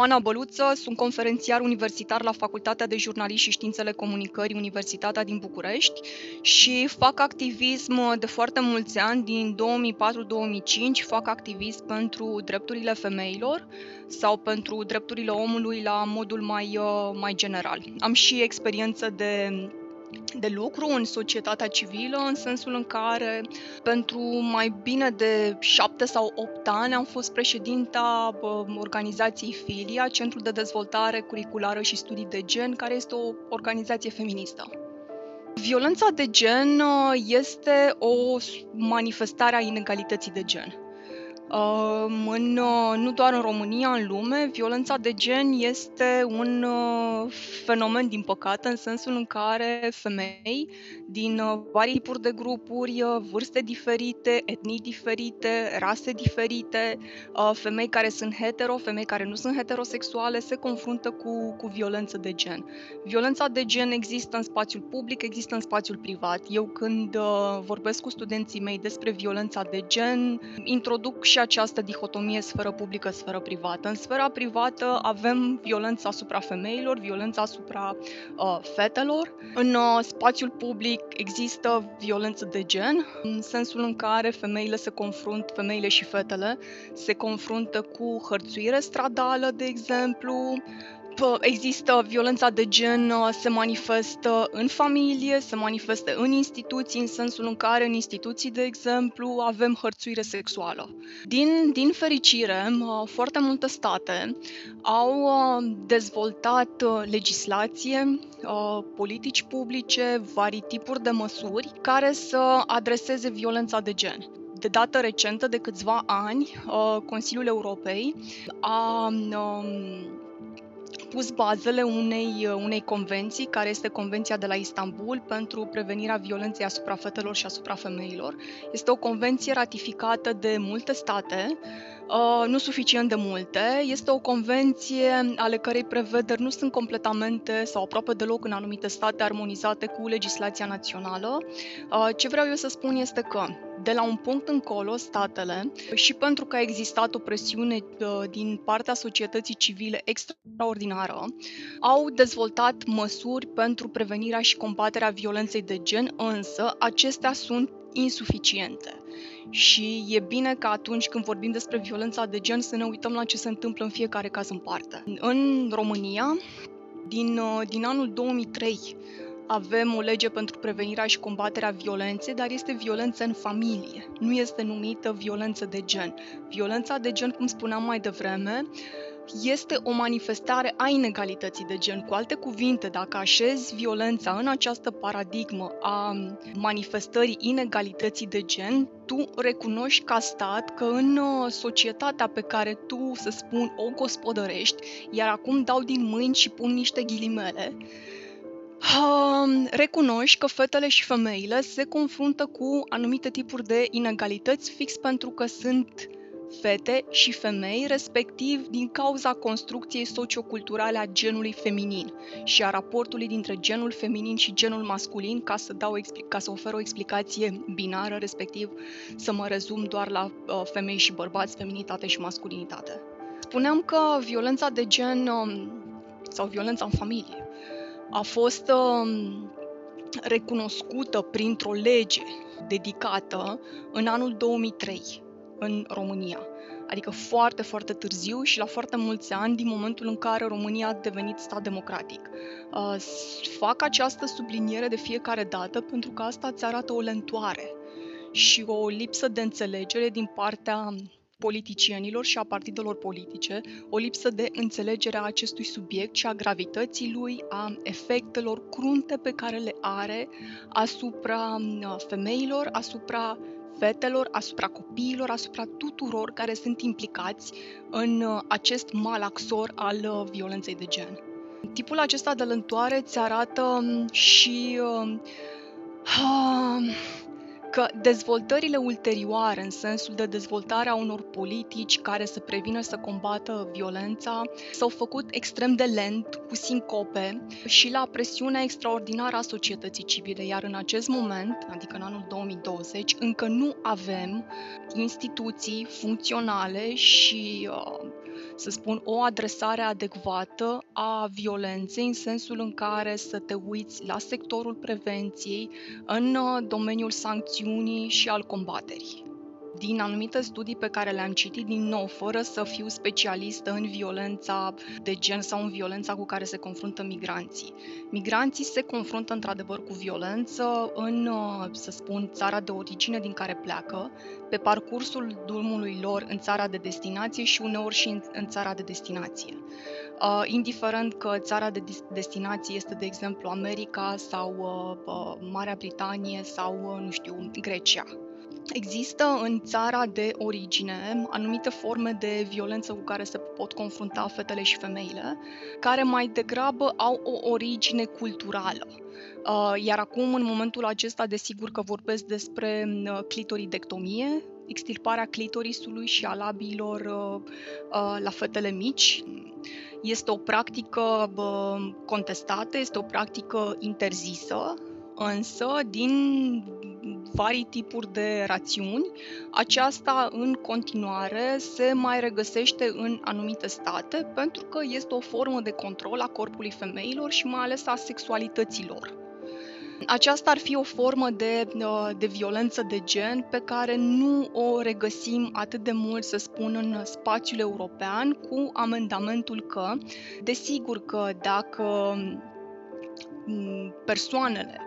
Oana Băluță, sunt conferențiar universitar la Facultatea de Jurnalism și Științele Comunicării, Universitatea din București și fac activism de foarte mulți ani, din 2004-2005, fac activism pentru drepturile femeilor sau pentru drepturile omului la modul mai, uh, mai general. Am și experiență de de lucru în societatea civilă, în sensul în care pentru mai bine de șapte sau opt ani am fost președinta organizației Filia, Centrul de Dezvoltare Curriculară și Studii de Gen, care este o organizație feministă. Violența de gen uh, este o manifestare a inegalității de gen. În, uh, nu doar în România, în lume, violența de gen este un uh, fenomen, din păcate, în sensul în care femei din uh, vari tipuri de grupuri, vârste diferite, etnii diferite, rase diferite, femei care sunt hetero, femei care nu sunt heterosexuale, se confruntă cu, cu violență de gen. Violența de gen există în spațiul public, există în spațiul privat. Eu când vorbesc cu studenții mei despre violența de gen, introduc și această dihotomie sferă publică-sferă privată. În sfera privată avem violența asupra femeilor, violența asupra uh, fetelor. În uh, spațiul public există violență de gen, în sensul în care femeile se confruntă, femeile și fetele se confruntă cu hărțuire stradală, de exemplu, există violența de gen, uh, se manifestă în familie, se manifestă în instituții, în sensul în care în instituții, de exemplu, avem hărțuire sexuală. Din, din fericire, uh, foarte multe state au uh, dezvoltat legislație, politici publice, vari tipuri de măsuri care să adreseze violența de gen. De dată recentă, de câțiva ani, Consiliul Europei a um, pus bazele unei, unei convenții, care este Convenția de la Istanbul pentru prevenirea violenței asupra fetelor și asupra femeilor. Este o convenție ratificată de multe state, Uh, nu suficient de multe. Este o convenție ale cărei prevederi nu sunt completamente sau aproape deloc în anumite state armonizate cu legislația națională. Uh, ce vreau eu să spun este că de la un punct încolo, statele, și pentru că a existat o presiune uh, din partea societății civile extraordinară, au dezvoltat măsuri pentru prevenirea și combaterea violenței de gen, însă acestea sunt insuficiente. Și e bine că atunci când vorbim despre violența de gen să ne uităm la ce se întâmplă în fiecare caz în parte. În România, din, uh, din anul 2003, avem o lege pentru prevenirea și combaterea violenței, dar este violență în familie, nu este numită violență de gen. Violența de gen, cum spuneam mai devreme, este o manifestare a inegalității de gen. Cu alte cuvinte, dacă așezi violența în această paradigmă a manifestării inegalității de gen, tu recunoști ca stat că în uh, societatea pe care tu, să spun, o gospodărești, iar acum dau din mâini și pun niște ghilimele, recunoști că fetele și femeile se confruntă cu anumite tipuri de inegalități fix pentru că sunt fete și femei, respectiv din cauza construcției socioculturale a genului feminin și a raportului dintre genul feminin și genul masculin, ca să, dau, ca să ofer o explicație binară, respectiv să mă rezum doar la uh, femei și bărbați, feminitate și masculinitate. Spuneam că violența de gen um, sau violența în familie a fost um, recunoscută printr-o lege dedicată în anul 2003 în România. Adică foarte, foarte târziu și la foarte mulți ani din momentul în care România a devenit stat democratic. Uh, fac această subliniere de fiecare dată pentru că asta îți arată o lentoare și o lipsă de înțelegere din partea politicienilor și a partidelor politice, o lipsă de înțelegere a acestui subiect și a gravității lui, a efectelor crunte pe care le are asupra uh, femeilor, asupra fetelor, asupra copiilor, asupra tuturor care sunt implicați în uh, acest malaxor al uh, violenței de gen. Tipul acesta de lântoare îți arată um, și uh, uh, că dezvoltările ulterioare, în sensul de dezvoltare a unor politici care să prevină să combată violența, s-au făcut extrem de lent, cu sincope și la presiunea extraordinară a societății civile, iar în acest moment, adică în anul 2020, încă nu avem instituții funcționale și uh, să spun, o adresare adecvată a violenței în sensul în care să te uiți la sectorul prevenției în uh, domeniul sancțiunii și al combaterii din anumite studii pe care le-am citit, din nou, fără să fiu specialistă în violența de gen sau în violența cu care se confruntă migranții. Migranții se confruntă într-adevăr cu violență în, uh, să spun, țara de origine din care pleacă, pe parcursul drumului lor în țara de destinație și uneori și în, în țara de destinație. Uh, indiferent că țara de destinație este, de exemplu, America sau uh, uh, Marea Britanie sau, uh, nu știu, Grecia. Există în țara de origine anumite forme de violență cu care se pot confrunta fetele și femeile, care mai degrabă au o origine culturală. Uh, iar acum, în momentul acesta, desigur că vorbesc despre uh, clitoridectomie, extirparea clitorisului și a labiilor uh, la fetele mici. Este o practică contestată, este o practică interzisă, însă, din vari tipuri de rațiuni, aceasta în continuare se mai regăsește în anumite state pentru că este o formă de control a corpului femeilor și mai ales a sexualităților. Aceasta ar fi o formă de, uh, de violență de gen pe care nu o regăsim atât de mult, să spun, în spațiul european, cu amendamentul că, desigur că dacă mm, persoanele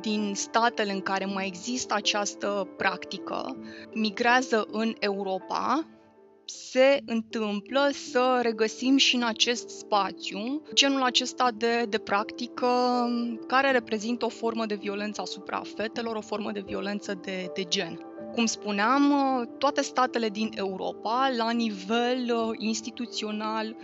din statele în care mai există această practică migrează în Europa, se întâmplă să regăsim și în acest spațiu genul acesta de, de practică care reprezintă o formă de violență asupra fetelor, o formă de violență de, de gen. Cum spuneam, toate statele din Europa, la nivel uh, instituțional,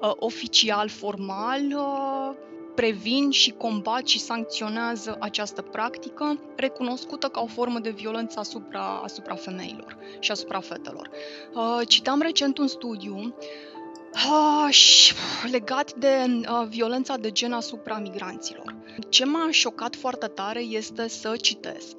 uh, oficial, formal, uh, previn și combat și sancționează această practică, recunoscută ca o formă de violență asupra, asupra femeilor și asupra fetelor. Uh, citam recent un studiu uh, legat de uh, violența de gen asupra migranților. Ce m-a șocat foarte tare este să citesc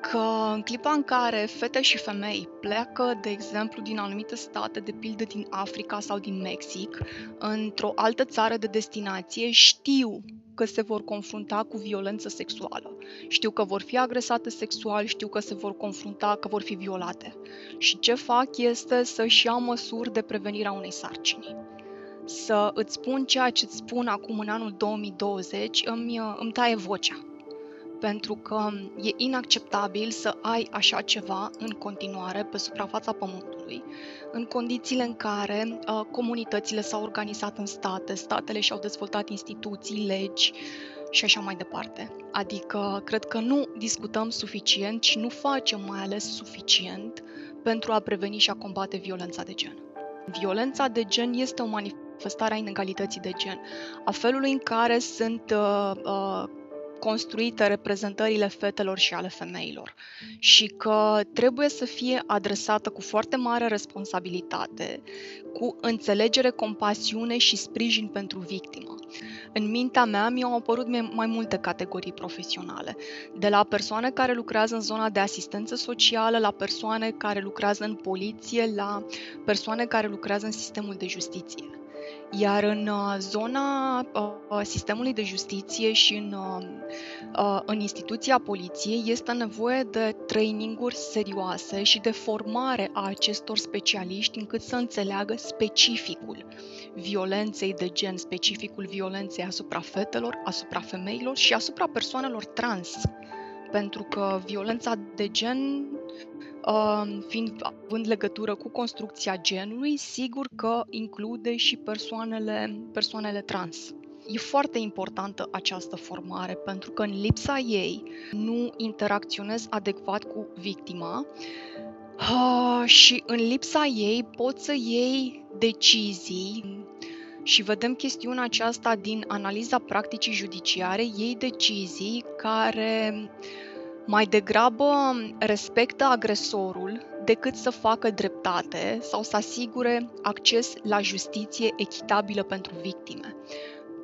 că în clipa în care fete și femei pleacă, de exemplu, din anumite state, de pildă din Africa sau din Mexic, într-o altă țară de destinație, știu că se vor confrunta cu violență sexuală. Știu că vor fi agresate sexual, știu că se vor confrunta, că vor fi violate. Și ce fac este să-și iau măsuri de prevenire a unei sarcini. Să îți spun ceea ce îți spun acum în anul 2020 îmi, îmi taie vocea pentru că e inacceptabil să ai așa ceva în continuare pe suprafața Pământului, în condițiile în care uh, comunitățile s-au organizat în state, statele și-au dezvoltat instituții, legi și așa mai departe. Adică, cred că nu discutăm suficient și nu facem mai ales suficient pentru a preveni și a combate violența de gen. Violența de gen este o manifestare a inegalității de gen, a felului în care sunt uh, uh, construite reprezentările fetelor și ale femeilor și că trebuie să fie adresată cu foarte mare responsabilitate, cu înțelegere, compasiune și sprijin pentru victimă. În mintea mea mi-au apărut mai multe categorii profesionale, de la persoane care lucrează în zona de asistență socială, la persoane care lucrează în poliție, la persoane care lucrează în sistemul de justiție. Iar în uh, zona uh, sistemului de justiție și în, uh, în instituția poliției este nevoie de traininguri serioase și de formare a acestor specialiști încât să înțeleagă specificul violenței de gen, specificul violenței asupra fetelor, asupra femeilor și asupra persoanelor trans. Pentru că violența de gen fiind având legătură cu construcția genului, sigur că include și persoanele, persoanele trans. E foarte importantă această formare pentru că în lipsa ei nu interacționez adecvat cu victima uh, și în lipsa ei poți să iei decizii și vedem chestiunea aceasta din analiza practicii judiciare, iei decizii care uh, mai degrabă respectă agresorul decât să facă dreptate sau să asigure acces la justiție echitabilă pentru victime.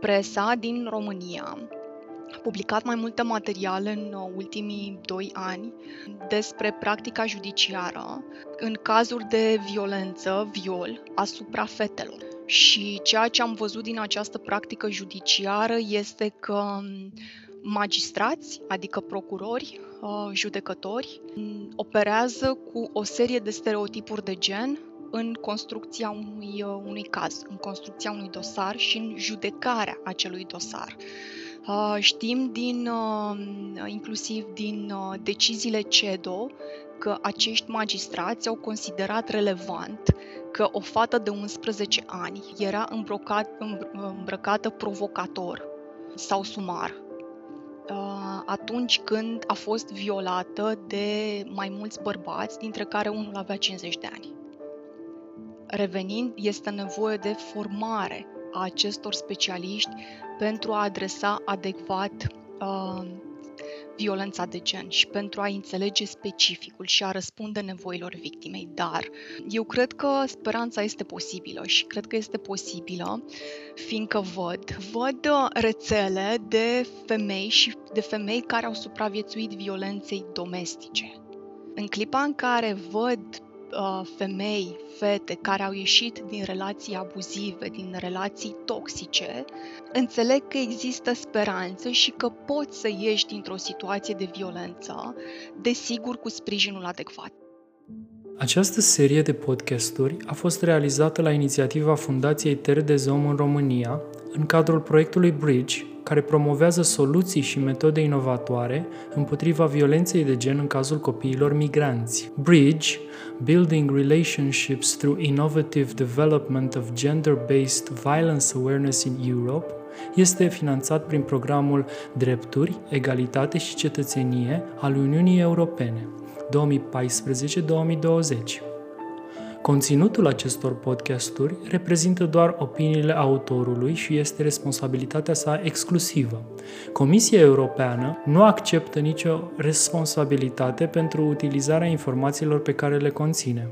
Presa din România publicat mai multe materiale în ultimii doi ani despre practica judiciară în cazuri de violență, viol, asupra fetelor. Și ceea ce am văzut din această practică judiciară este că magistrați, adică procurori, uh, judecători, operează cu o serie de stereotipuri de gen în construcția unui, uh, unui caz, în construcția unui dosar și în judecarea acelui dosar. Uh, știm din, inclusiv din deciziile CEDO că acești magistrați au considerat relevant că o fată de 11 ani era îmbrăcat, îmbrăcată provocator sau sumar uh, atunci când a fost violată de mai mulți bărbați, dintre care unul avea 50 de ani. Revenind, este nevoie de formare a acestor specialiști pentru a adresa adecvat uh, violența de gen și pentru a înțelege specificul și a răspunde nevoilor victimei. Dar eu cred că speranța este posibilă și cred că este posibilă fiindcă văd, văd rețele de femei și de femei care au supraviețuit violenței domestice. În clipa în care văd uh, femei, fete care au ieșit din relații abuzive, din relații toxice, înțeleg că există speranță și că poți să ieși dintr-o situație de violență, desigur cu sprijinul adecvat. Această serie de podcasturi a fost realizată la inițiativa Fundației Terre de Om în România, în cadrul proiectului Bridge, care promovează soluții și metode inovatoare împotriva violenței de gen în cazul copiilor migranți. Bridge, Building Relationships Through Innovative Development of Gender-Based Violence Awareness in Europe, este finanțat prin programul Drepturi, Egalitate și Cetățenie al Uniunii Europene 2014-2020. Conținutul acestor podcasturi reprezintă doar opiniile autorului și este responsabilitatea sa exclusivă. Comisia Europeană nu acceptă nicio responsabilitate pentru utilizarea informațiilor pe care le conține.